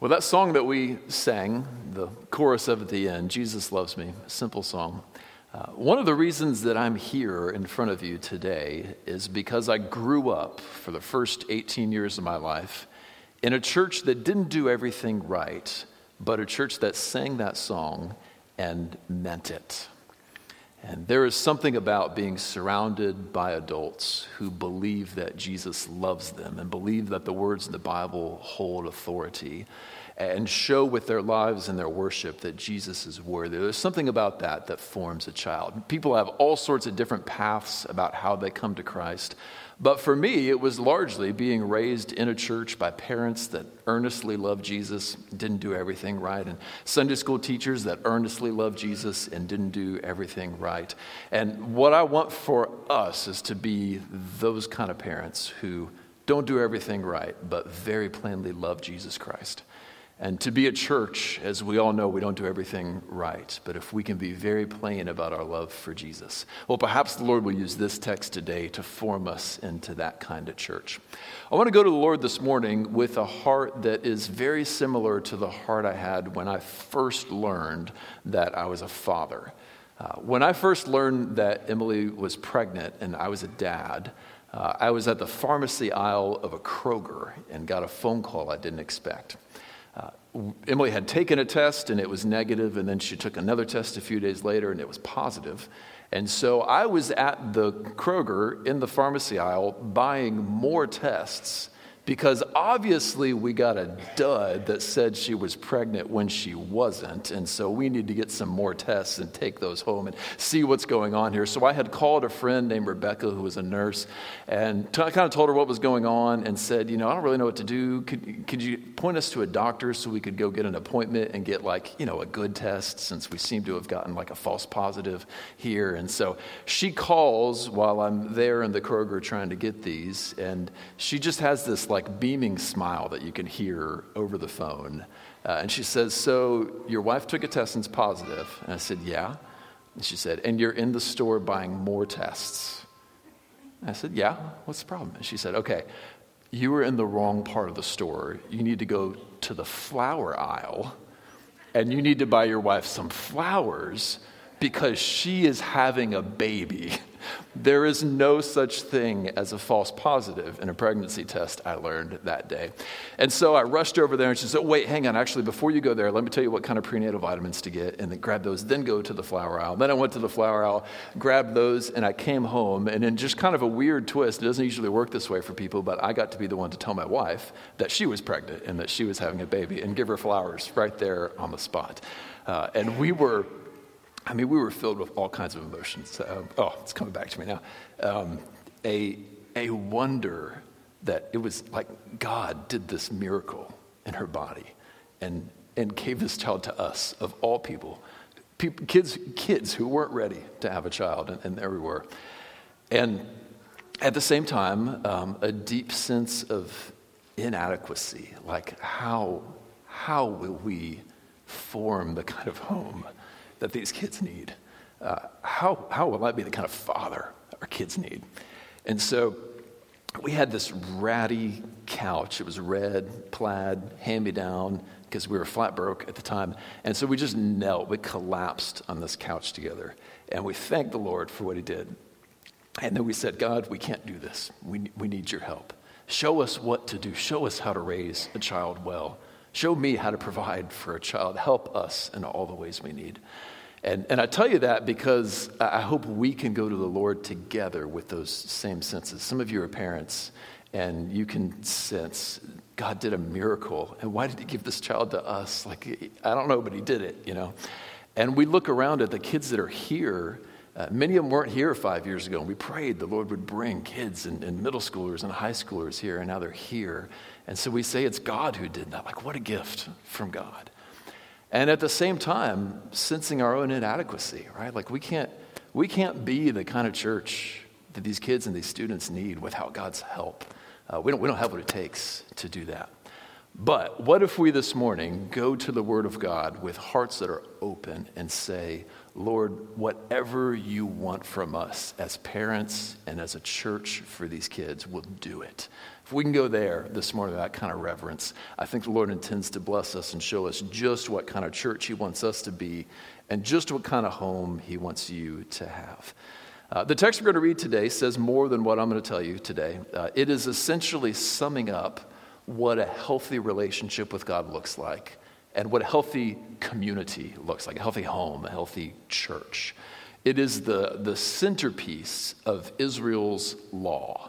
Well, that song that we sang, the chorus of at the end, Jesus Loves Me, simple song. Uh, one of the reasons that I'm here in front of you today is because I grew up for the first 18 years of my life in a church that didn't do everything right, but a church that sang that song and meant it. And there is something about being surrounded by adults who believe that Jesus loves them and believe that the words in the Bible hold authority and show with their lives and their worship that Jesus is worthy. There's something about that that forms a child. People have all sorts of different paths about how they come to Christ. But for me, it was largely being raised in a church by parents that earnestly loved Jesus, didn't do everything right, and Sunday school teachers that earnestly loved Jesus and didn't do everything right. And what I want for us is to be those kind of parents who don't do everything right, but very plainly love Jesus Christ. And to be a church, as we all know, we don't do everything right. But if we can be very plain about our love for Jesus, well, perhaps the Lord will use this text today to form us into that kind of church. I want to go to the Lord this morning with a heart that is very similar to the heart I had when I first learned that I was a father. Uh, when I first learned that Emily was pregnant and I was a dad, uh, I was at the pharmacy aisle of a Kroger and got a phone call I didn't expect. Uh, Emily had taken a test and it was negative, and then she took another test a few days later and it was positive. And so I was at the Kroger in the pharmacy aisle buying more tests because obviously we got a dud that said she was pregnant when she wasn't. And so we need to get some more tests and take those home and see what's going on here. So I had called a friend named Rebecca, who was a nurse, and I kind of told her what was going on and said, You know, I don't really know what to do. Could, could you point us to a doctor so we could go get an appointment and get, like, you know, a good test since we seem to have gotten like a false positive here? And so she calls while I'm there in the Kroger trying to get these, and she just has this, like, like beaming smile that you can hear over the phone. Uh, and she says, So your wife took a test and it's positive. And I said, Yeah. And she said, And you're in the store buying more tests. And I said, Yeah. What's the problem? And she said, Okay, you were in the wrong part of the store. You need to go to the flower aisle and you need to buy your wife some flowers because she is having a baby. There is no such thing as a false positive in a pregnancy test, I learned that day. And so I rushed over there and she said, Wait, hang on. Actually, before you go there, let me tell you what kind of prenatal vitamins to get and then grab those, then go to the flower aisle. Then I went to the flower aisle, grabbed those, and I came home. And in just kind of a weird twist, it doesn't usually work this way for people, but I got to be the one to tell my wife that she was pregnant and that she was having a baby and give her flowers right there on the spot. Uh, and we were I mean, we were filled with all kinds of emotions. Uh, oh, it's coming back to me now. Um, a, a wonder that it was like God did this miracle in her body and, and gave this child to us, of all people. people kids, kids who weren't ready to have a child, and, and there we were. And at the same time, um, a deep sense of inadequacy like, how, how will we form the kind of home? That these kids need. Uh, how, how will I be the kind of father our kids need? And so we had this ratty couch. It was red, plaid, hand me down, because we were flat broke at the time. And so we just knelt, we collapsed on this couch together. And we thanked the Lord for what He did. And then we said, God, we can't do this. We, we need your help. Show us what to do. Show us how to raise a child well. Show me how to provide for a child. Help us in all the ways we need. And, and I tell you that because I hope we can go to the Lord together with those same senses. Some of you are parents, and you can sense God did a miracle. And why did He give this child to us? Like, I don't know, but He did it, you know? And we look around at the kids that are here. Uh, many of them weren't here five years ago, and we prayed the Lord would bring kids and, and middle schoolers and high schoolers here, and now they're here. And so we say it's God who did that. Like, what a gift from God. And at the same time, sensing our own inadequacy, right? Like we can't, we can't be the kind of church that these kids and these students need without God's help. Uh, we, don't, we don't have what it takes to do that. But what if we this morning go to the Word of God with hearts that are open and say, Lord, whatever you want from us as parents and as a church for these kids, we'll do it If we can go there this morning, that kind of reverence, I think the Lord intends to bless us and show us just what kind of church He wants us to be and just what kind of home He wants you to have. Uh, the text we're going to read today says more than what I'm going to tell you today. Uh, it is essentially summing up what a healthy relationship with God looks like and what a healthy community looks like a healthy home, a healthy church. It is the, the centerpiece of Israel's law.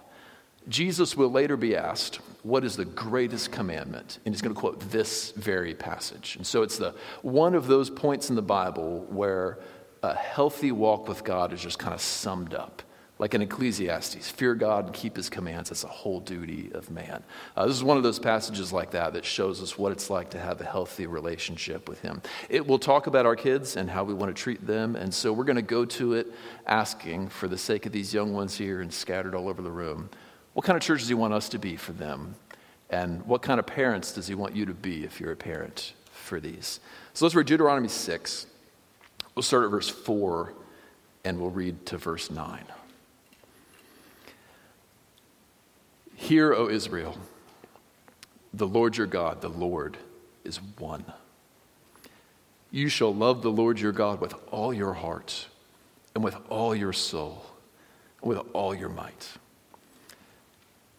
Jesus will later be asked, What is the greatest commandment? And he's going to quote this very passage. And so it's the, one of those points in the Bible where a healthy walk with God is just kind of summed up. Like in Ecclesiastes, fear God and keep his commands. That's a whole duty of man. Uh, this is one of those passages like that that shows us what it's like to have a healthy relationship with him. It will talk about our kids and how we want to treat them. And so we're going to go to it asking, for the sake of these young ones here and scattered all over the room, what kind of church does he want us to be for them? And what kind of parents does he want you to be if you're a parent for these? So let's read Deuteronomy 6. We'll start at verse 4 and we'll read to verse 9. Hear, O Israel, the Lord your God, the Lord is one. You shall love the Lord your God with all your heart and with all your soul and with all your might.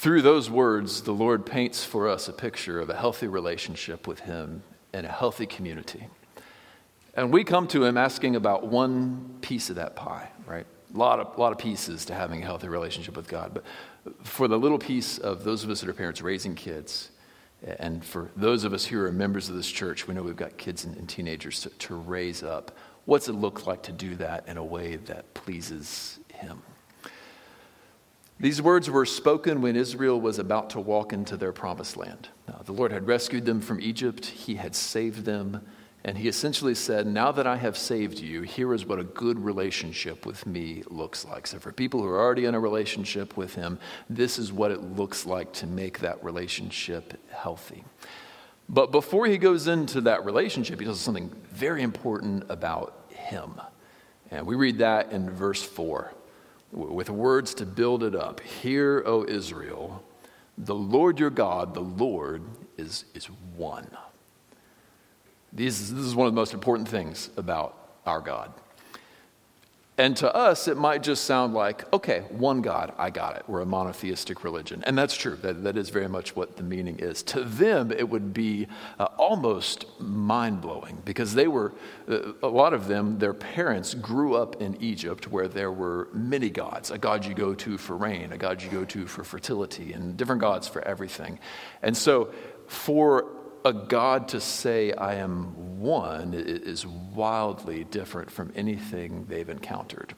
Through those words, the Lord paints for us a picture of a healthy relationship with Him and a healthy community. And we come to Him asking about one piece of that pie, right? A lot of, lot of pieces to having a healthy relationship with God. But for the little piece of those of us that are parents raising kids, and for those of us who are members of this church, we know we've got kids and, and teenagers to, to raise up. What's it look like to do that in a way that pleases Him? These words were spoken when Israel was about to walk into their promised land. Now, the Lord had rescued them from Egypt, He had saved them, and He essentially said, Now that I have saved you, here is what a good relationship with me looks like. So, for people who are already in a relationship with Him, this is what it looks like to make that relationship healthy. But before He goes into that relationship, He does something very important about Him. And we read that in verse 4 with words to build it up. Hear, O Israel, the Lord your God, the Lord is, is one. This is one of the most important things about our God. And to us, it might just sound like, okay, one God, I got it. We're a monotheistic religion. And that's true. That, that is very much what the meaning is. To them, it would be uh, almost mind blowing because they were, uh, a lot of them, their parents grew up in Egypt where there were many gods a God you go to for rain, a God you go to for fertility, and different gods for everything. And so, for a God to say, I am one, is wildly different from anything they've encountered.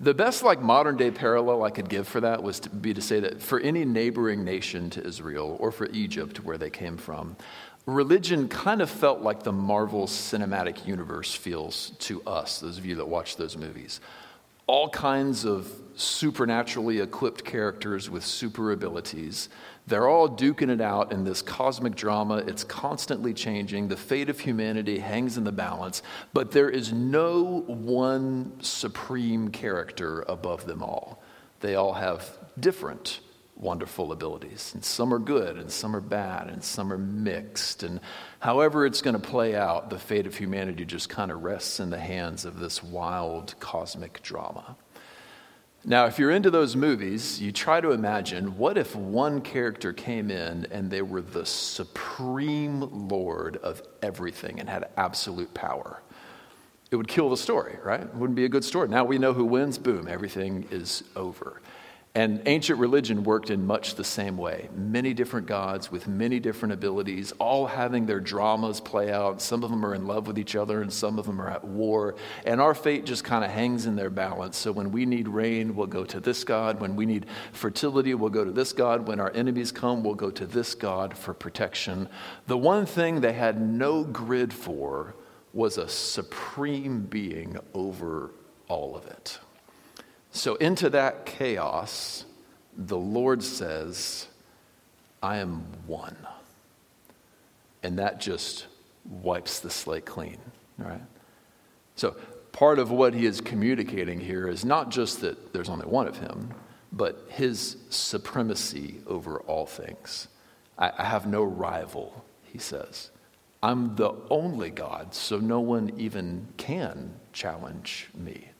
The best, like modern day parallel I could give for that was to be to say that for any neighboring nation to Israel or for Egypt, where they came from, religion kind of felt like the Marvel Cinematic Universe feels to us, those of you that watch those movies. All kinds of supernaturally equipped characters with super abilities they're all duking it out in this cosmic drama. It's constantly changing. The fate of humanity hangs in the balance, but there is no one supreme character above them all. They all have different wonderful abilities. And some are good, and some are bad, and some are mixed. And however it's going to play out, the fate of humanity just kind of rests in the hands of this wild cosmic drama. Now, if you're into those movies, you try to imagine what if one character came in and they were the supreme lord of everything and had absolute power? It would kill the story, right? It wouldn't be a good story. Now we know who wins, boom, everything is over. And ancient religion worked in much the same way. Many different gods with many different abilities, all having their dramas play out. Some of them are in love with each other, and some of them are at war. And our fate just kind of hangs in their balance. So when we need rain, we'll go to this God. When we need fertility, we'll go to this God. When our enemies come, we'll go to this God for protection. The one thing they had no grid for was a supreme being over all of it. So, into that chaos, the Lord says, I am one. And that just wipes the slate clean, right? So, part of what he is communicating here is not just that there's only one of him, but his supremacy over all things. I, I have no rival, he says. I'm the only God, so no one even can challenge me.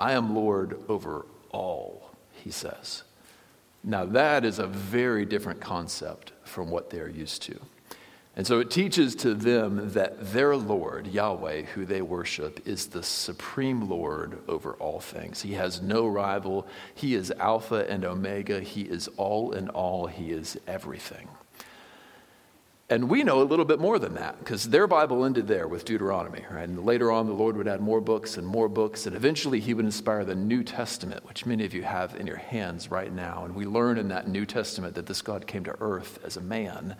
I am Lord over all, he says. Now, that is a very different concept from what they're used to. And so it teaches to them that their Lord, Yahweh, who they worship, is the supreme Lord over all things. He has no rival. He is Alpha and Omega. He is all in all. He is everything. And we know a little bit more than that because their Bible ended there with Deuteronomy. Right? And later on, the Lord would add more books and more books. And eventually, He would inspire the New Testament, which many of you have in your hands right now. And we learn in that New Testament that this God came to earth as a man,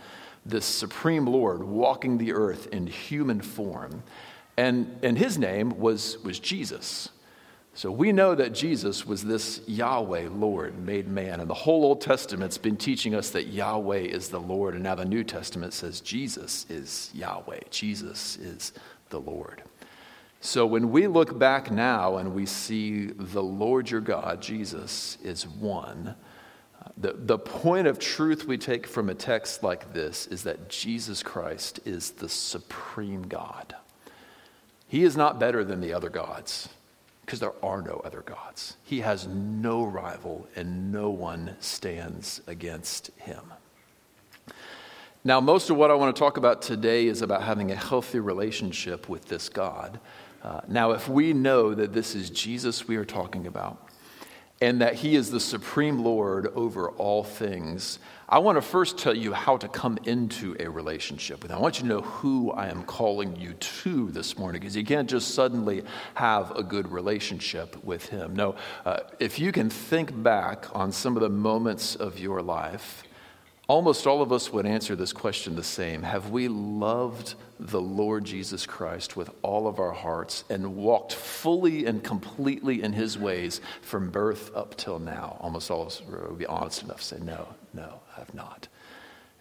this supreme Lord walking the earth in human form. And, and His name was, was Jesus. So we know that Jesus was this Yahweh, Lord, made man. And the whole Old Testament's been teaching us that Yahweh is the Lord. And now the New Testament says Jesus is Yahweh, Jesus is the Lord. So when we look back now and we see the Lord your God, Jesus, is one, the, the point of truth we take from a text like this is that Jesus Christ is the supreme God. He is not better than the other gods because there are no other gods. He has no rival, and no one stands against him. Now, most of what I want to talk about today is about having a healthy relationship with this God. Uh, now, if we know that this is Jesus we are talking about, and that he is the supreme Lord over all things, I want to first tell you how to come into a relationship with him. I want you to know who I am calling you to this morning because you can't just suddenly have a good relationship with him. No, uh, if you can think back on some of the moments of your life, almost all of us would answer this question the same Have we loved the Lord Jesus Christ with all of our hearts and walked fully and completely in his ways from birth up till now? Almost all of us would be honest enough to say, No, no, I have not.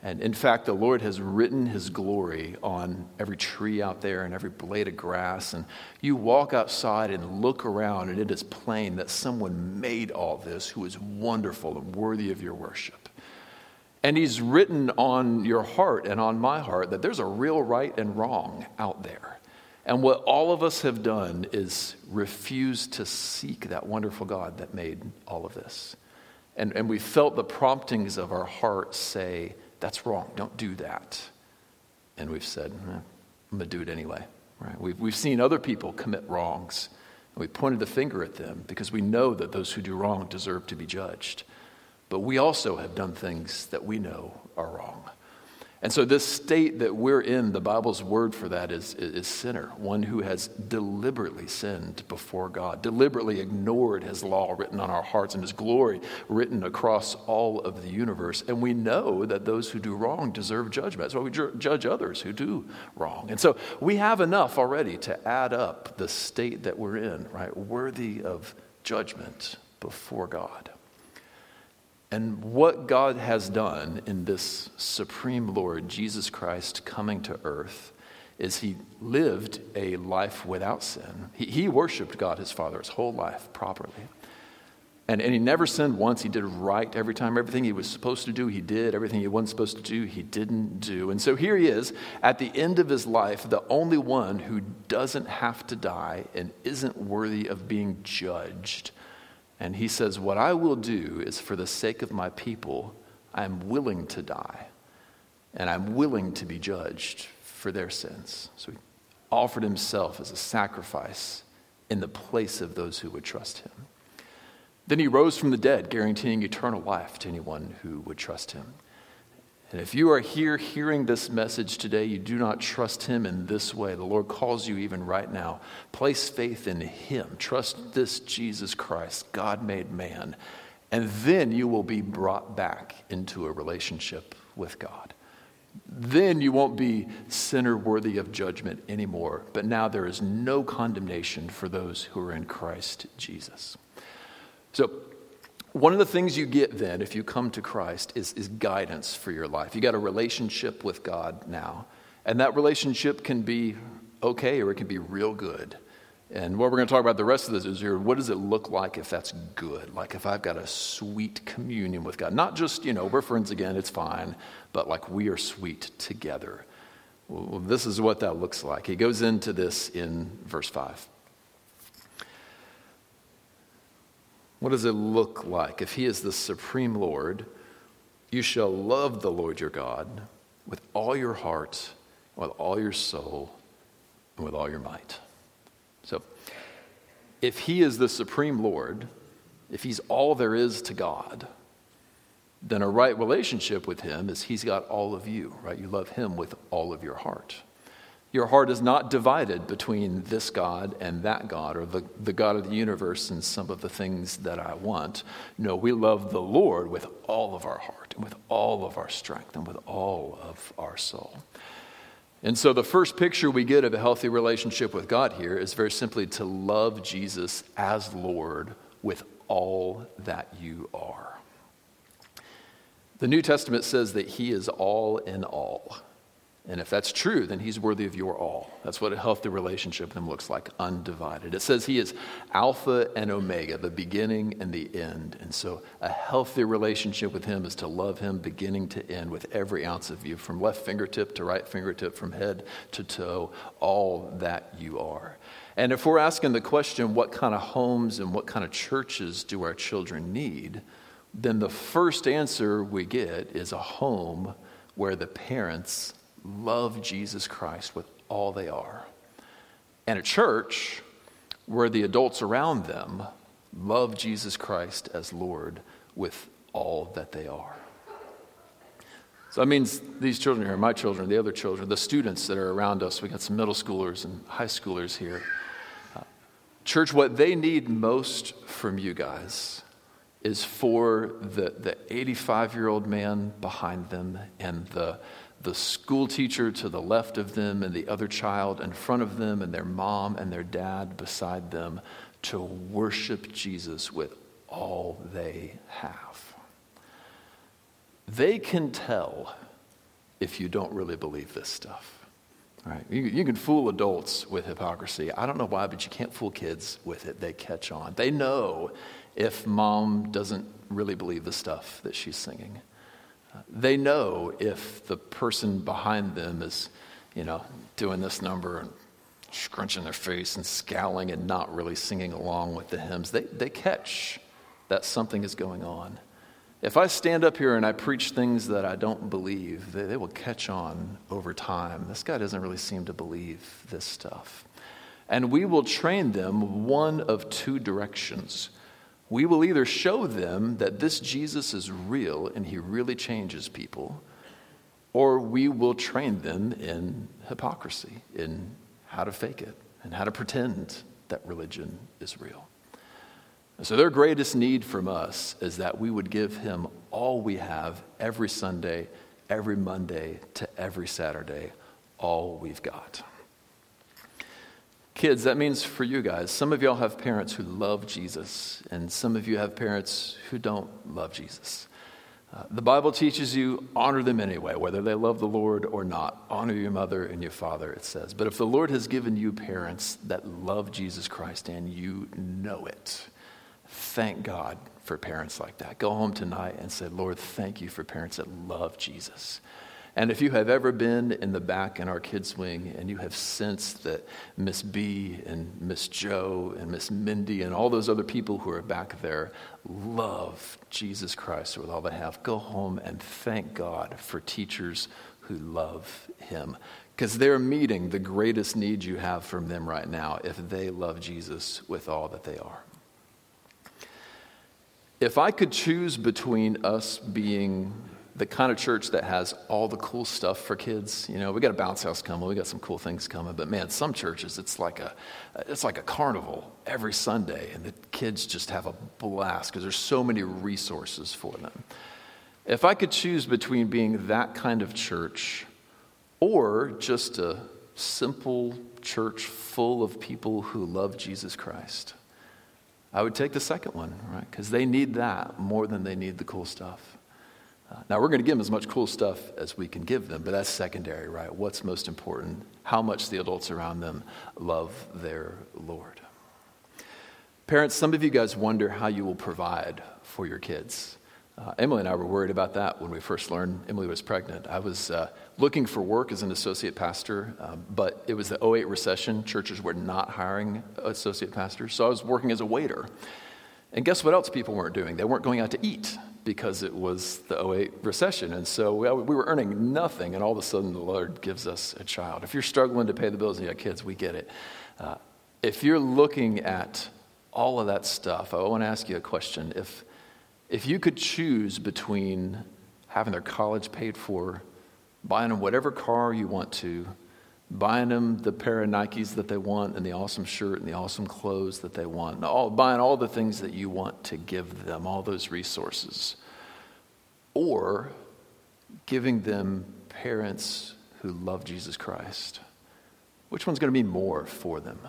And in fact, the Lord has written his glory on every tree out there and every blade of grass. And you walk outside and look around, and it is plain that someone made all this who is wonderful and worthy of your worship. And he's written on your heart and on my heart that there's a real right and wrong out there. And what all of us have done is refuse to seek that wonderful God that made all of this. And, and we felt the promptings of our heart say, that's wrong, don't do that. And we've said, eh, I'm going to do it anyway. Right? We've, we've seen other people commit wrongs, and we pointed the finger at them because we know that those who do wrong deserve to be judged. But we also have done things that we know are wrong. And so, this state that we're in, the Bible's word for that is, is sinner, one who has deliberately sinned before God, deliberately ignored his law written on our hearts and his glory written across all of the universe. And we know that those who do wrong deserve judgment. That's why we judge others who do wrong. And so, we have enough already to add up the state that we're in, right? Worthy of judgment before God. And what God has done in this supreme Lord, Jesus Christ, coming to earth, is he lived a life without sin. He, he worshiped God, his Father, his whole life properly. And, and he never sinned once. He did right every time. Everything he was supposed to do, he did. Everything he wasn't supposed to do, he didn't do. And so here he is at the end of his life, the only one who doesn't have to die and isn't worthy of being judged and he says, What I will do is for the sake of my people, I'm willing to die, and I'm willing to be judged for their sins. So he offered himself as a sacrifice in the place of those who would trust him. Then he rose from the dead, guaranteeing eternal life to anyone who would trust him. And if you are here hearing this message today, you do not trust him in this way. The Lord calls you even right now. Place faith in him. Trust this Jesus Christ, God made man. And then you will be brought back into a relationship with God. Then you won't be sinner worthy of judgment anymore. But now there is no condemnation for those who are in Christ Jesus. So, one of the things you get then, if you come to Christ, is, is guidance for your life. You got a relationship with God now. And that relationship can be okay or it can be real good. And what we're going to talk about the rest of this is here what does it look like if that's good? Like if I've got a sweet communion with God. Not just, you know, we're friends again, it's fine, but like we are sweet together. Well, this is what that looks like. He goes into this in verse 5. What does it look like? If He is the supreme Lord, you shall love the Lord your God with all your heart, with all your soul, and with all your might. So, if He is the supreme Lord, if He's all there is to God, then a right relationship with Him is He's got all of you, right? You love Him with all of your heart. Your heart is not divided between this God and that God, or the, the God of the universe and some of the things that I want. No, we love the Lord with all of our heart, and with all of our strength, and with all of our soul. And so, the first picture we get of a healthy relationship with God here is very simply to love Jesus as Lord with all that you are. The New Testament says that He is all in all. And if that's true, then he's worthy of your all. That's what a healthy relationship with him looks like, undivided. It says he is Alpha and Omega, the beginning and the end. And so a healthy relationship with him is to love him beginning to end with every ounce of you, from left fingertip to right fingertip, from head to toe, all that you are. And if we're asking the question, what kind of homes and what kind of churches do our children need? Then the first answer we get is a home where the parents love Jesus Christ with all they are. And a church where the adults around them love Jesus Christ as Lord with all that they are. So that means these children here, my children, the other children, the students that are around us, we got some middle schoolers and high schoolers here. Uh, church, what they need most from you guys is for the, the 85 year old man behind them and the the school teacher to the left of them and the other child in front of them and their mom and their dad beside them to worship Jesus with all they have. They can tell if you don't really believe this stuff. Right? You, you can fool adults with hypocrisy. I don't know why, but you can't fool kids with it. They catch on. They know if mom doesn't really believe the stuff that she's singing. They know if the person behind them is, you know, doing this number and scrunching their face and scowling and not really singing along with the hymns. They, they catch that something is going on. If I stand up here and I preach things that I don't believe, they, they will catch on over time. This guy doesn't really seem to believe this stuff. And we will train them one of two directions we will either show them that this Jesus is real and he really changes people, or we will train them in hypocrisy, in how to fake it, and how to pretend that religion is real. So, their greatest need from us is that we would give him all we have every Sunday, every Monday, to every Saturday, all we've got. Kids, that means for you guys, some of y'all have parents who love Jesus, and some of you have parents who don't love Jesus. Uh, the Bible teaches you honor them anyway, whether they love the Lord or not. Honor your mother and your father, it says. But if the Lord has given you parents that love Jesus Christ and you know it, thank God for parents like that. Go home tonight and say, Lord, thank you for parents that love Jesus. And if you have ever been in the back in our kids' wing and you have sensed that Miss B and Miss Joe and Miss Mindy and all those other people who are back there love Jesus Christ with all they have, go home and thank God for teachers who love Him. Because they're meeting the greatest need you have from them right now if they love Jesus with all that they are. If I could choose between us being the kind of church that has all the cool stuff for kids, you know, we got a bounce house coming, we got some cool things coming, but man, some churches it's like a it's like a carnival every Sunday, and the kids just have a blast because there's so many resources for them. If I could choose between being that kind of church or just a simple church full of people who love Jesus Christ, I would take the second one, right? Because they need that more than they need the cool stuff. Now, we're going to give them as much cool stuff as we can give them, but that's secondary, right? What's most important? How much the adults around them love their Lord. Parents, some of you guys wonder how you will provide for your kids. Uh, Emily and I were worried about that when we first learned Emily was pregnant. I was uh, looking for work as an associate pastor, um, but it was the 08 recession. Churches were not hiring associate pastors, so I was working as a waiter. And guess what else people weren't doing? They weren't going out to eat because it was the 08 recession. And so we, we were earning nothing, and all of a sudden the Lord gives us a child. If you're struggling to pay the bills and you have kids, we get it. Uh, if you're looking at all of that stuff, I want to ask you a question. If if you could choose between having their college paid for, buying them whatever car you want to, buying them the pair of Nikes that they want, and the awesome shirt and the awesome clothes that they want, all, buying all the things that you want to give them, all those resources, or giving them parents who love Jesus Christ, which one's going to be more for them?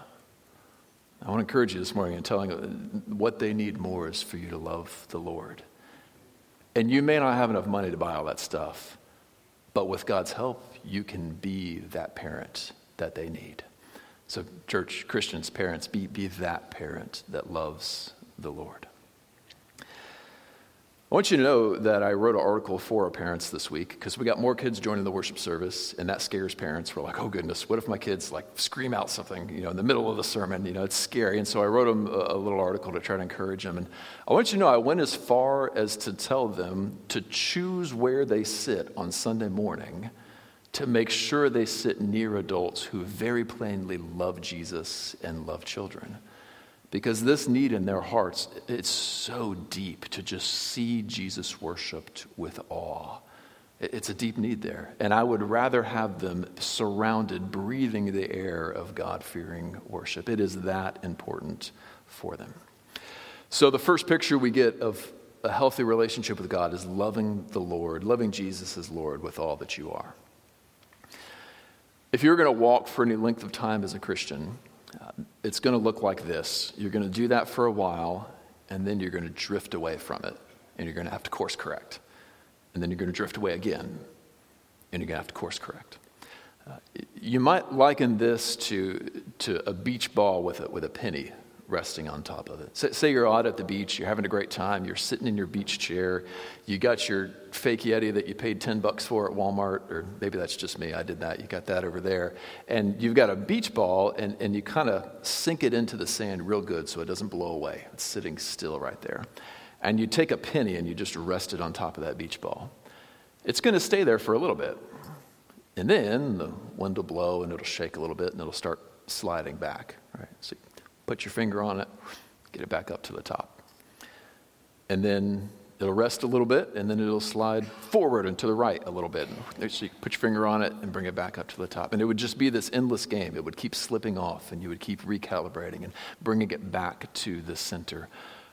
I want to encourage you this morning in telling what they need more is for you to love the Lord. And you may not have enough money to buy all that stuff, but with God's help, you can be that parent that they need. So, church, Christians, parents, be, be that parent that loves the Lord. I want you to know that I wrote an article for our parents this week because we got more kids joining the worship service, and that scares parents. We're like, oh goodness, what if my kids like scream out something, you know, in the middle of the sermon? You know, it's scary. And so I wrote them a, a little article to try to encourage them. And I want you to know I went as far as to tell them to choose where they sit on Sunday morning to make sure they sit near adults who very plainly love Jesus and love children. Because this need in their hearts it's so deep to just see jesus worshiped with awe. It's a deep need there. And i would rather have them surrounded breathing the air of god-fearing worship. It is that important for them. So the first picture we get of a healthy relationship with god is loving the lord loving jesus as lord with all that you are if you're going to walk for any length of time as a christian uh, it's going to look like this. You're going to do that for a while, and then you're going to drift away from it, and you're going to have to course correct. And then you're going to drift away again, and you're going to have to course correct. Uh, you might liken this to, to a beach ball with a, with a penny resting on top of it. Say you're out at the beach, you're having a great time, you're sitting in your beach chair, you got your fake Yeti that you paid 10 bucks for at Walmart, or maybe that's just me, I did that, you got that over there, and you've got a beach ball, and, and you kind of sink it into the sand real good so it doesn't blow away. It's sitting still right there. And you take a penny and you just rest it on top of that beach ball. It's going to stay there for a little bit. And then the wind will blow and it'll shake a little bit and it'll start sliding back. Right? So put your finger on it, get it back up to the top. And then it'll rest a little bit, and then it'll slide forward and to the right a little bit. So you put your finger on it and bring it back up to the top. And it would just be this endless game. It would keep slipping off, and you would keep recalibrating and bringing it back to the center.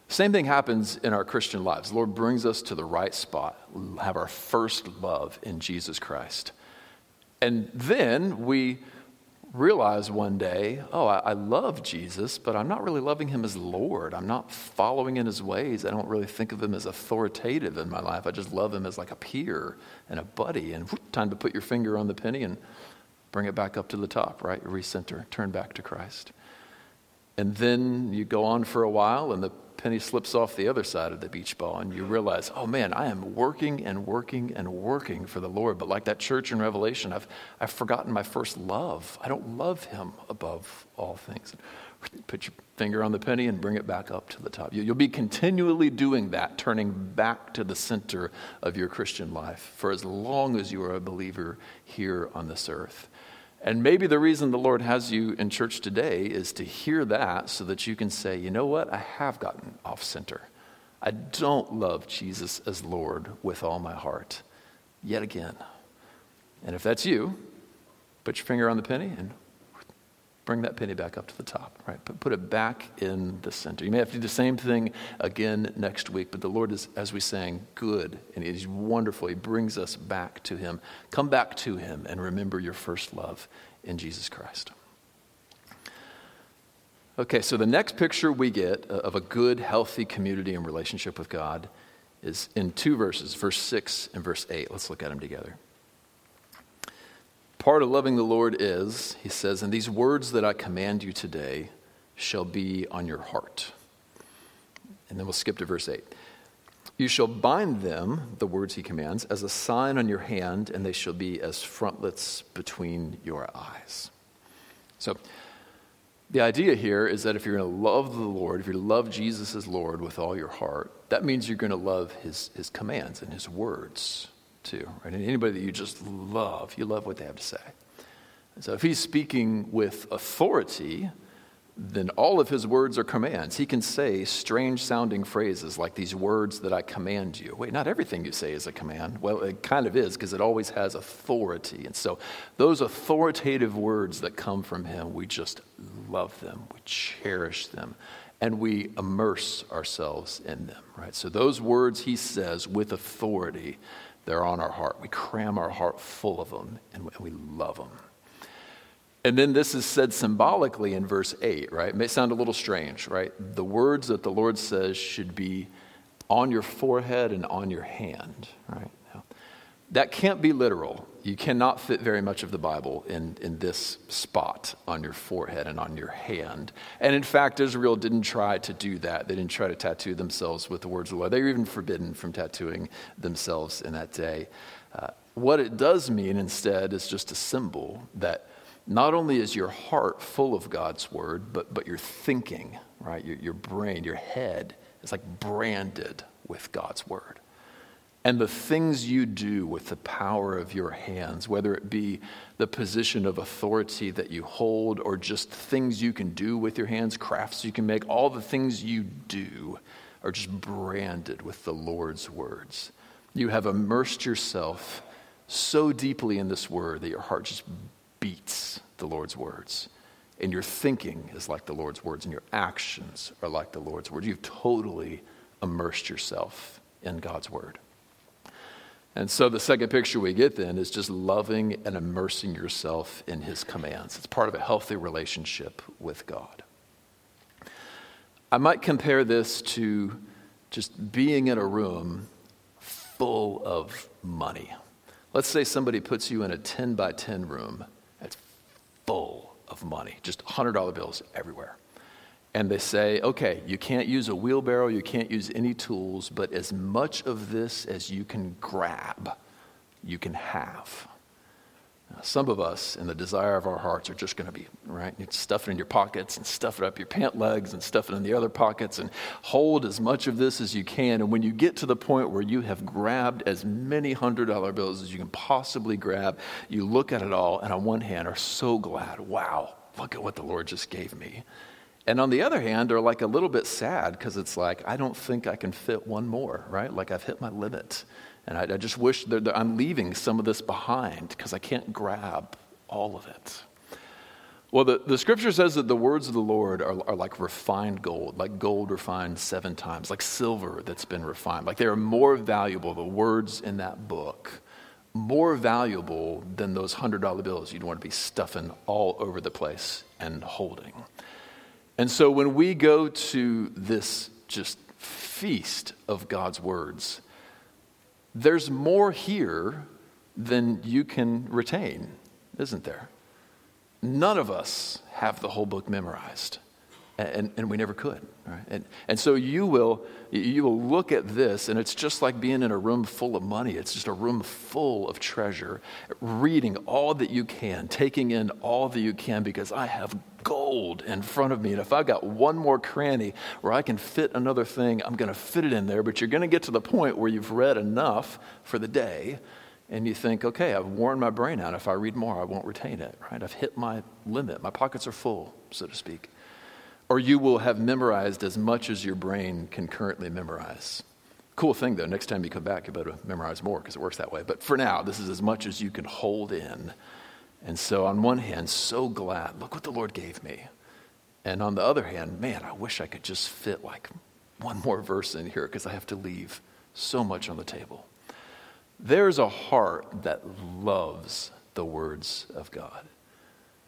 Same thing happens in our Christian lives. The Lord brings us to the right spot, have our first love in Jesus Christ. And then we realize one day, oh, I, I, love Jesus, but I'm not really loving him as Lord. I'm not following in his ways. I don't really think of him as authoritative in my life. I just love him as like a peer and a buddy. And whoop, time to put your finger on the penny and bring it back up to the top, right? Recenter, turn back to Christ. And then you go on for a while, and the penny slips off the other side of the beach ball and you realize, oh man, I am working and working and working for the Lord. But like that church in Revelation, I've, I've forgotten my first love. I don't love him above all things. Put your finger on the penny and bring it back up to the top. You'll be continually doing that, turning back to the center of your Christian life for as long as you are a believer here on this earth. And maybe the reason the Lord has you in church today is to hear that so that you can say, you know what, I have gotten off center. I don't love Jesus as Lord with all my heart, yet again. And if that's you, put your finger on the penny and bring that penny back up to the top, right? Put, put it back in the center. You may have to do the same thing again next week, but the Lord is, as we sang, good and He's wonderful. He brings us back to Him. Come back to Him and remember your first love in Jesus Christ. Okay, so the next picture we get uh, of a good, healthy community and relationship with God is in two verses, verse 6 and verse 8. Let's look at them together. Part of loving the Lord is, he says, and these words that I command you today shall be on your heart. And then we'll skip to verse 8. You shall bind them, the words he commands, as a sign on your hand, and they shall be as frontlets between your eyes. So, the idea here is that if you're going to love the Lord, if you love Jesus as Lord with all your heart, that means you're going to love his, his commands and his words Right? And anybody that you just love, you love what they have to say. And so if he's speaking with authority, then all of his words are commands. He can say strange sounding phrases like these words that I command you. Wait, not everything you say is a command. Well, it kind of is because it always has authority. And so those authoritative words that come from him, we just love them, we cherish them, and we immerse ourselves in them, right? So those words he says with authority, they're on our heart. We cram our heart full of them and we love them. And then this is said symbolically in verse 8, right? It may sound a little strange, right? The words that the Lord says should be on your forehead and on your hand, right? That can't be literal. You cannot fit very much of the Bible in, in this spot on your forehead and on your hand. And in fact, Israel didn't try to do that. They didn't try to tattoo themselves with the words of the Lord. They were even forbidden from tattooing themselves in that day. Uh, what it does mean instead is just a symbol that not only is your heart full of God's word, but, but your thinking, right? Your, your brain, your head is like branded with God's word. And the things you do with the power of your hands, whether it be the position of authority that you hold or just things you can do with your hands, crafts you can make, all the things you do are just branded with the Lord's words. You have immersed yourself so deeply in this word that your heart just beats the Lord's words. And your thinking is like the Lord's words, and your actions are like the Lord's words. You've totally immersed yourself in God's word. And so the second picture we get then is just loving and immersing yourself in his commands. It's part of a healthy relationship with God. I might compare this to just being in a room full of money. Let's say somebody puts you in a 10 by 10 room that's full of money, just $100 bills everywhere. And they say, okay, you can't use a wheelbarrow, you can't use any tools, but as much of this as you can grab, you can have. Some of us, in the desire of our hearts, are just going to be, right? You stuff it in your pockets and stuff it up your pant legs and stuff it in the other pockets and hold as much of this as you can. And when you get to the point where you have grabbed as many hundred dollar bills as you can possibly grab, you look at it all and on one hand are so glad, wow, look at what the Lord just gave me. And on the other hand, are like a little bit sad because it's like, I don't think I can fit one more, right? Like I've hit my limit. And I, I just wish that, I'm leaving some of this behind because I can't grab all of it. Well, the, the scripture says that the words of the Lord are, are like refined gold, like gold refined seven times, like silver that's been refined. Like they are more valuable, the words in that book, more valuable than those $100 bills you'd want to be stuffing all over the place and holding. And so when we go to this just feast of God's words, there's more here than you can retain, isn't there? None of us have the whole book memorized, and, and we never could. Right? And, and so you will, you will look at this, and it's just like being in a room full of money. It's just a room full of treasure, reading all that you can, taking in all that you can, because I have gold in front of me. And if I've got one more cranny where I can fit another thing, I'm going to fit it in there. But you're going to get to the point where you've read enough for the day, and you think, okay, I've worn my brain out. If I read more, I won't retain it, right? I've hit my limit. My pockets are full, so to speak. Or you will have memorized as much as your brain can currently memorize. Cool thing though, next time you come back, you better memorize more because it works that way. But for now, this is as much as you can hold in. And so, on one hand, so glad, look what the Lord gave me. And on the other hand, man, I wish I could just fit like one more verse in here because I have to leave so much on the table. There's a heart that loves the words of God.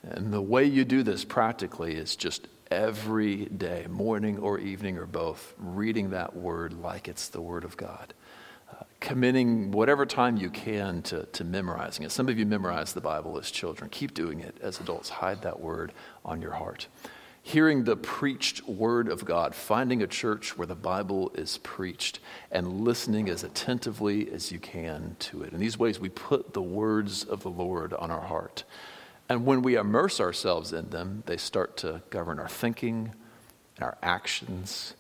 And the way you do this practically is just every day, morning or evening or both, reading that word like it's the word of God. Uh, committing whatever time you can to, to memorizing it. Some of you memorize the Bible as children. Keep doing it as adults. Hide that word on your heart hearing the preached word of God, finding a church where the Bible is preached, and listening as attentively as you can to it. In these ways, we put the words of the Lord on our heart. And when we immerse ourselves in them, they start to govern our thinking and our actions.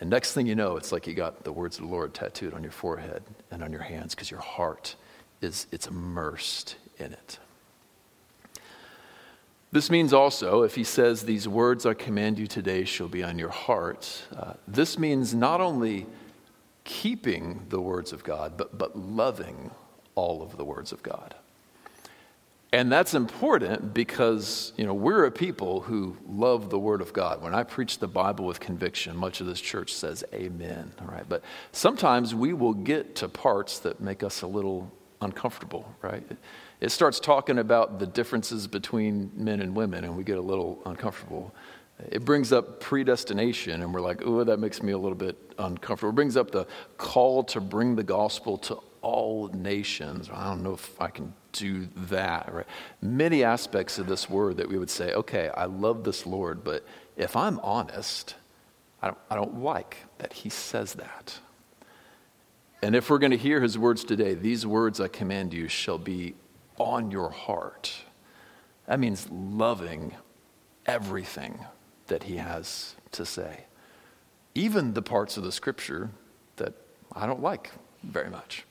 And next thing you know, it's like you got the words of the Lord tattooed on your forehead and on your hands because your heart is it's immersed in it. This means also, if he says, These words I command you today shall be on your heart, uh, this means not only keeping the words of God, but, but loving all of the words of God. And that's important because, you know, we're a people who love the Word of God. When I preach the Bible with conviction, much of this church says amen, all right? But sometimes we will get to parts that make us a little uncomfortable, right? it starts talking about the differences between men and women, and we get a little uncomfortable. It brings up predestination, and we're like, oh, that makes me a little bit uncomfortable. It brings up the call to bring the gospel to all nations. I don't know if I can do that. Right? Many aspects of this word that we would say, okay, I love this Lord, but if I'm honest, I don't, I don't like that he says that. And if we're going to hear his words today, these words I command you shall be on your heart. That means loving everything that he has to say, even the parts of the scripture that I don't like very much.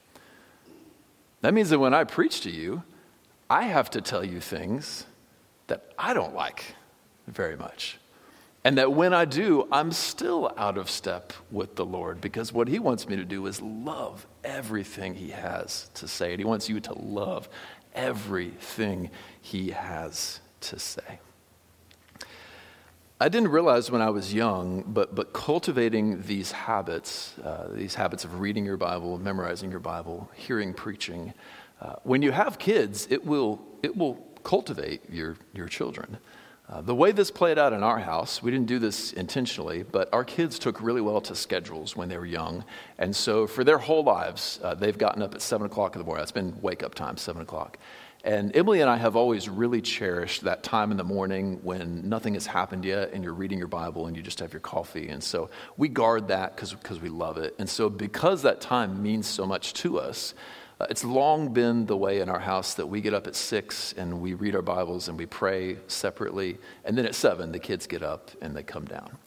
That means that when I preach to you, I have to tell you things that I don't like very much. And that when I do, I'm still out of step with the Lord because what He wants me to do is love everything He has to say. And He wants you to love everything he has to say. I didn't realize when I was young, but, but cultivating these habits, uh, these habits of reading your Bible, memorizing your Bible, hearing preaching, uh, when you have kids, it will, it will cultivate your, your children. Uh, the way this played out in our house, we didn't do this intentionally, but our kids took really well to schedules when they were young. And so for their whole lives, uh, they've gotten up at 7 o'clock in the morning. That's been wake up time, 7 o'clock. And Emily and I have always really cherished that time in the morning when nothing has happened yet and you're reading your Bible and you just have your coffee. And so we guard that because we love it. And so, because that time means so much to us, uh, it's long been the way in our house that we get up at six and we read our Bibles and we pray separately. And then at seven, the kids get up and they come down.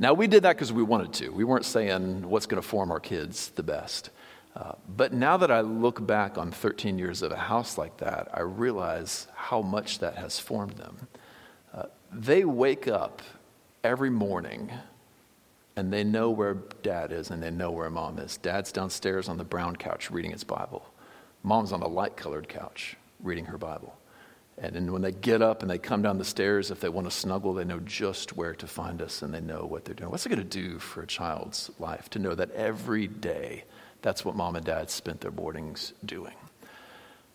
Now, we did that because we wanted to. We weren't saying what's going to form our kids the best. Uh, but now that I look back on 13 years of a house like that, I realize how much that has formed them. Uh, they wake up every morning and they know where dad is and they know where mom is. Dad's downstairs on the brown couch reading his Bible. Mom's on the light colored couch reading her Bible. And then when they get up and they come down the stairs, if they want to snuggle, they know just where to find us and they know what they're doing. What's it going to do for a child's life to know that every day that's what mom and dad spent their mornings doing?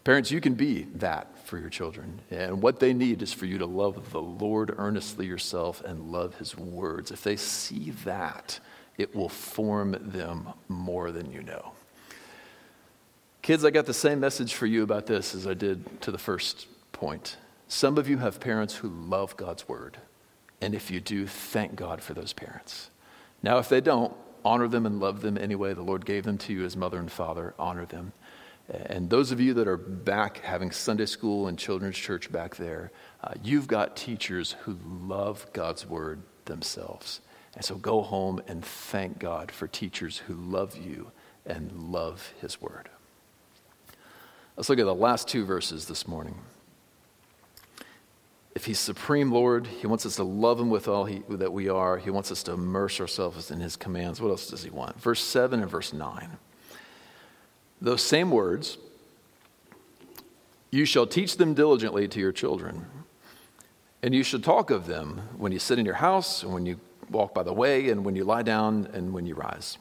Parents, you can be that for your children. And what they need is for you to love the Lord earnestly yourself and love his words. If they see that, it will form them more than you know. Kids, I got the same message for you about this as I did to the first point. Some of you have parents who love God's word. And if you do, thank God for those parents. Now, if they don't, honor them and love them anyway. The Lord gave them to you as mother and father. Honor them. And those of you that are back having Sunday school and children's church back there, uh, you've got teachers who love God's word themselves. And so go home and thank God for teachers who love you and love his word. Let's look at the last two verses this morning. If He's supreme Lord, He wants us to love Him with all he, that we are. He wants us to immerse ourselves in His commands. What else does He want? Verse 7 and verse 9. Those same words, you shall teach them diligently to your children, and you shall talk of them when you sit in your house, and when you walk by the way, and when you lie down, and when you rise.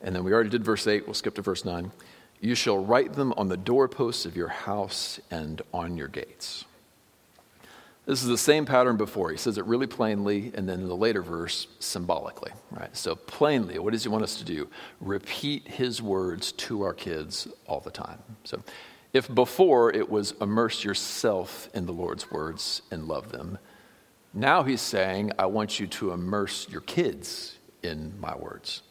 And then we already did verse 8, we'll skip to verse 9. You shall write them on the doorposts of your house and on your gates. This is the same pattern before. He says it really plainly, and then in the later verse, symbolically. Right? So, plainly, what does he want us to do? Repeat his words to our kids all the time. So, if before it was immerse yourself in the Lord's words and love them, now he's saying, I want you to immerse your kids in my words.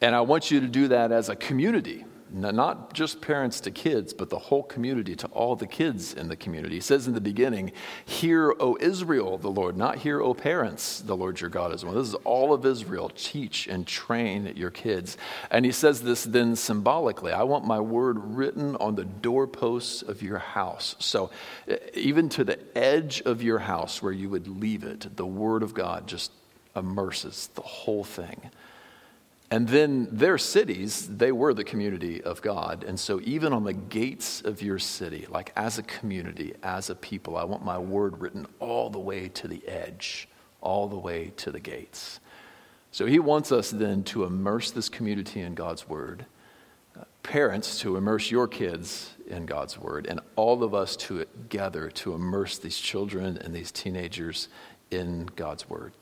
And I want you to do that as a community, not just parents to kids, but the whole community to all the kids in the community. He says in the beginning, Hear, O Israel, the Lord, not hear, O parents, the Lord your God is one. This is all of Israel. Teach and train your kids. And he says this then symbolically I want my word written on the doorposts of your house. So even to the edge of your house where you would leave it, the word of God just immerses the whole thing. And then their cities, they were the community of God. And so, even on the gates of your city, like as a community, as a people, I want my word written all the way to the edge, all the way to the gates. So, he wants us then to immerse this community in God's word, parents to immerse your kids in God's word, and all of us together to immerse these children and these teenagers in God's word.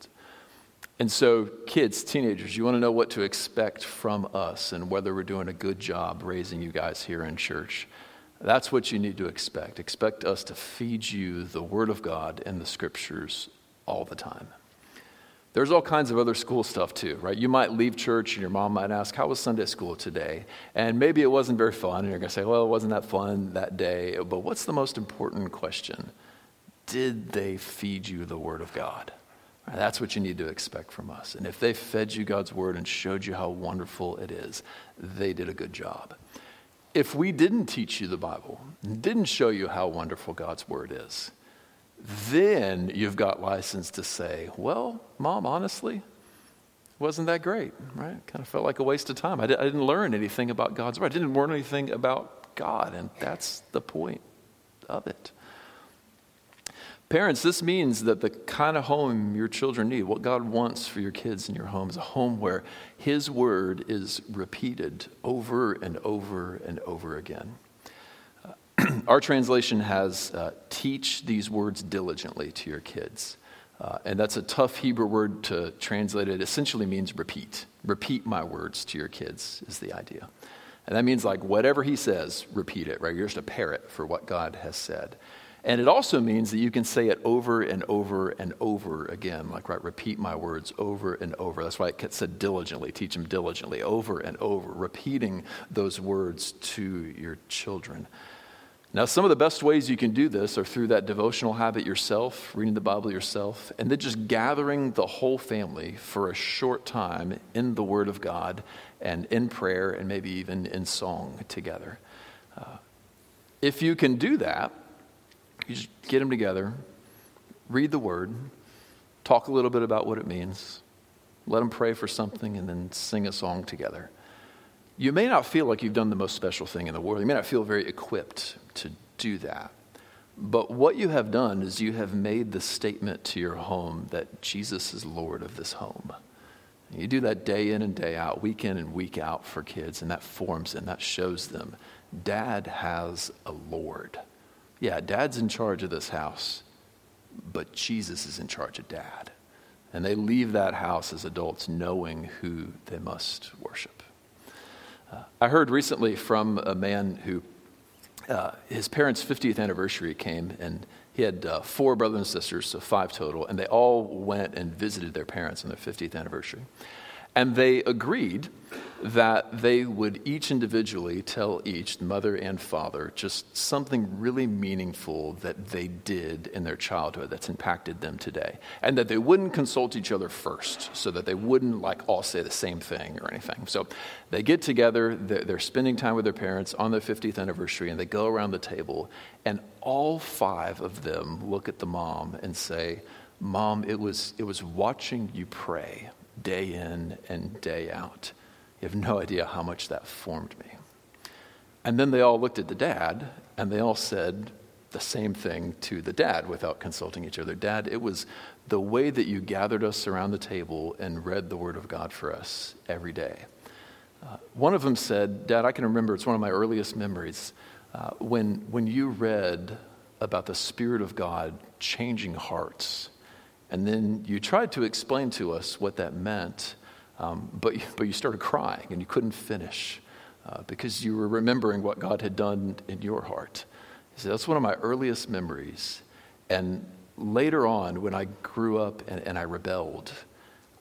And so, kids, teenagers, you want to know what to expect from us and whether we're doing a good job raising you guys here in church. That's what you need to expect. Expect us to feed you the Word of God and the Scriptures all the time. There's all kinds of other school stuff too, right? You might leave church and your mom might ask, How was Sunday school today? And maybe it wasn't very fun, and you're going to say, Well, it wasn't that fun that day. But what's the most important question? Did they feed you the Word of God? That's what you need to expect from us. And if they fed you God's word and showed you how wonderful it is, they did a good job. If we didn't teach you the Bible, didn't show you how wonderful God's word is, then you've got license to say, well, mom, honestly, wasn't that great, right? Kind of felt like a waste of time. I, didn't learn anything about God's word. I didn't learn anything about God, and that's the point of it. Parents, this means that the kind of home your children need, what God wants for your kids in your home, is a home where His word is repeated over and over and over again. Uh, our translation has uh, teach these words diligently to your kids. Uh, and that's a tough Hebrew word to translate. It essentially means repeat. Repeat my words to your kids, is the idea. And that means like whatever he says, repeat it, right? You're just a parrot for what God has said. And it also means that you can say it over and over and over again, like, right, repeat my words over and over. That's why it said diligently, teach them diligently, over and over, repeating those words to your children. Now, some of the best ways you can do this are through that devotional habit yourself, reading the Bible yourself, and then just gathering the whole family for a short time in the Word of God and in prayer and maybe even in song together. Uh, if you can do that, you just get them together, read the word, talk a little bit about what it means, let them pray for something, and then sing a song together. You may not feel like you've done the most special thing in the world. You may not feel very equipped to do that. But what you have done is you have made the statement to your home that Jesus is Lord of this home. You do that day in and day out, week in and week out for kids, and that forms and that shows them dad has a Lord. Yeah, dad's in charge of this house, but Jesus is in charge of dad. And they leave that house as adults knowing who they must worship. Uh, I heard recently from a man who, uh, his parents' 50th anniversary came, and he had uh, four brothers and sisters, so five total, and they all went and visited their parents on their 50th anniversary. And they agreed that they would each individually tell each, mother and father, just something really meaningful that they did in their childhood that's impacted them today. And that they wouldn't consult each other first, so that they wouldn't like all say the same thing or anything. So they get together, they're, spending time with their parents on their 50th anniversary, and they go around the table, and all five of them look at the mom and say, Mom, it was, it was watching you pray day in and day out you have no idea how much that formed me. And then they all looked at the dad and they all said the same thing to the dad without consulting each other. Dad, it was the way that you gathered us around the table and read the Word of God for us every day. Uh, one of them said, Dad, I can remember, it's one of my earliest memories, uh, when, when you read about the Spirit of God changing hearts, and then you tried to explain to us what that meant. Um, but, but you started crying and you couldn't finish uh, because you were remembering what God had done in your heart. He said, That's one of my earliest memories. And later on, when I grew up and, and I rebelled,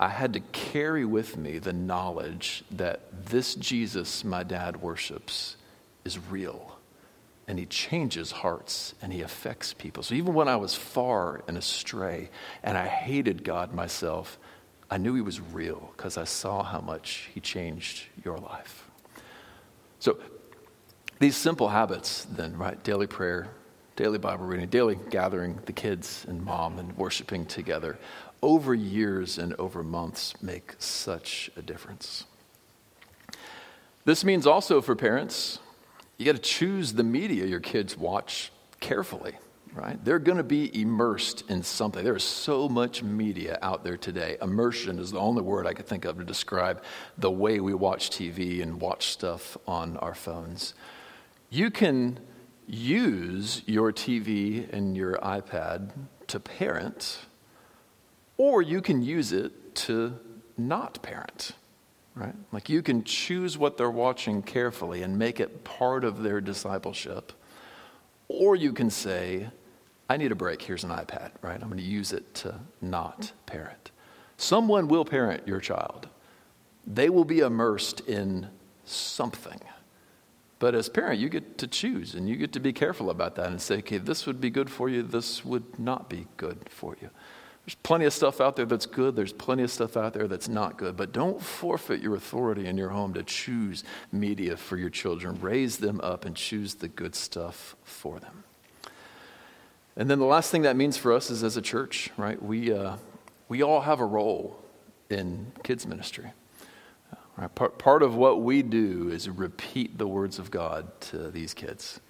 I had to carry with me the knowledge that this Jesus my dad worships is real. And he changes hearts and he affects people. So even when I was far and astray and I hated God myself, I knew he was real because I saw how much he changed your life. So, these simple habits, then, right? Daily prayer, daily Bible reading, daily gathering the kids and mom and worshiping together over years and over months make such a difference. This means also for parents, you got to choose the media your kids watch carefully right? They're going to be immersed in something. There is so much media out there today. Immersion is the only word I could think of to describe the way we watch TV and watch stuff on our phones. You can use your TV and your iPad to parent, or you can use it to not parent. Right? Like you can choose what they're watching carefully and make it part of their discipleship. Or you can say, I need a break. Here's an iPad, right? I'm going to use it to not parent. Someone will parent your child, they will be immersed in something. But as parent, you get to choose and you get to be careful about that and say, okay, this would be good for you, this would not be good for you. There's plenty of stuff out there that's good, there's plenty of stuff out there that's not good, but don't forfeit your authority in your home to choose media for your children. Raise them up and choose the good stuff for them. And then the last thing that means for us is as a church, right? We, uh, we all have a role in kids' ministry. Right? Part, part of what we do is repeat the words of God to these kids.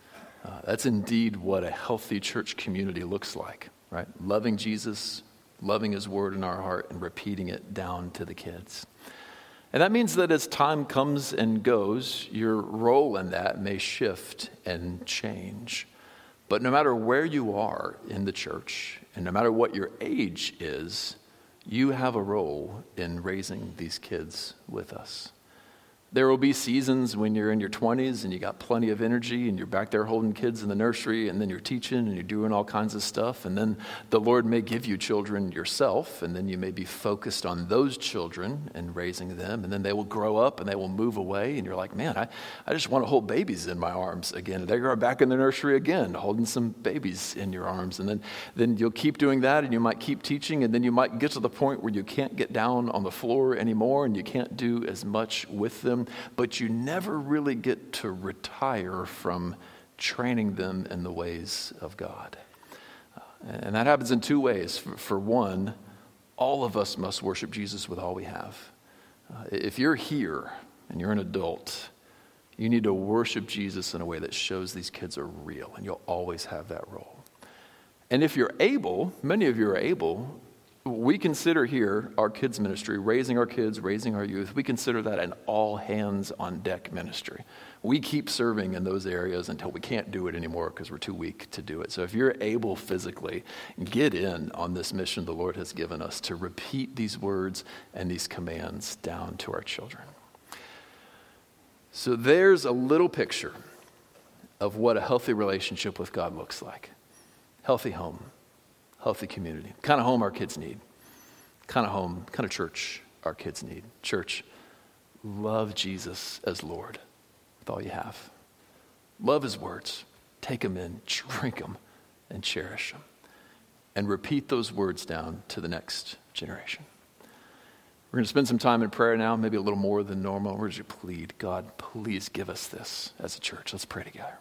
Uh, that's indeed what a healthy church community looks like, right? Loving Jesus, loving His word in our heart, and repeating it down to the kids. And that means that as time comes and goes, your role in that may shift and change. But no matter where you are in the church, and no matter what your age is, you have a role in raising these kids with us. There will be seasons when you're in your 20s and you got plenty of energy and you're back there holding kids in the nursery and then you're teaching and you're doing all kinds of stuff. And then the Lord may give you children yourself and then you may be focused on those children and raising them. And then they will grow up and they will move away. And you're like, man, I, I just want to hold babies in my arms again. And they are back in the nursery again, holding some babies in your arms. And then, then you'll keep doing that and you might keep teaching. And then you might get to the point where you can't get down on the floor anymore and you can't do as much with them them, but you never really get to retire from training them in the ways of God. Uh, and that happens in two ways. For, one, all of us must worship Jesus with all we have. Uh, if you're here and you're an adult, you need to worship Jesus in a way that shows these kids are real, and you'll always have that role. And if you're able, many of you are able, we consider here our kids' ministry, raising our kids, raising our youth, we consider that an all hands on deck ministry. We keep serving in those areas until we can't do it anymore because we're too weak to do it. So if you're able physically, get in on this mission the Lord has given us to repeat these words and these commands down to our children. So there's a little picture of what a healthy relationship with God looks like. Healthy home healthy community. Kind of home our kids need. Kind of home, kind of church our kids need. Church, love Jesus as Lord with all you have. Love his words. Take them in, drink them, and cherish them. And repeat those words down to the next generation. We're going to spend some time in prayer now, maybe a little more than normal. We're to plead, God, please give us this as a church. Let's pray together.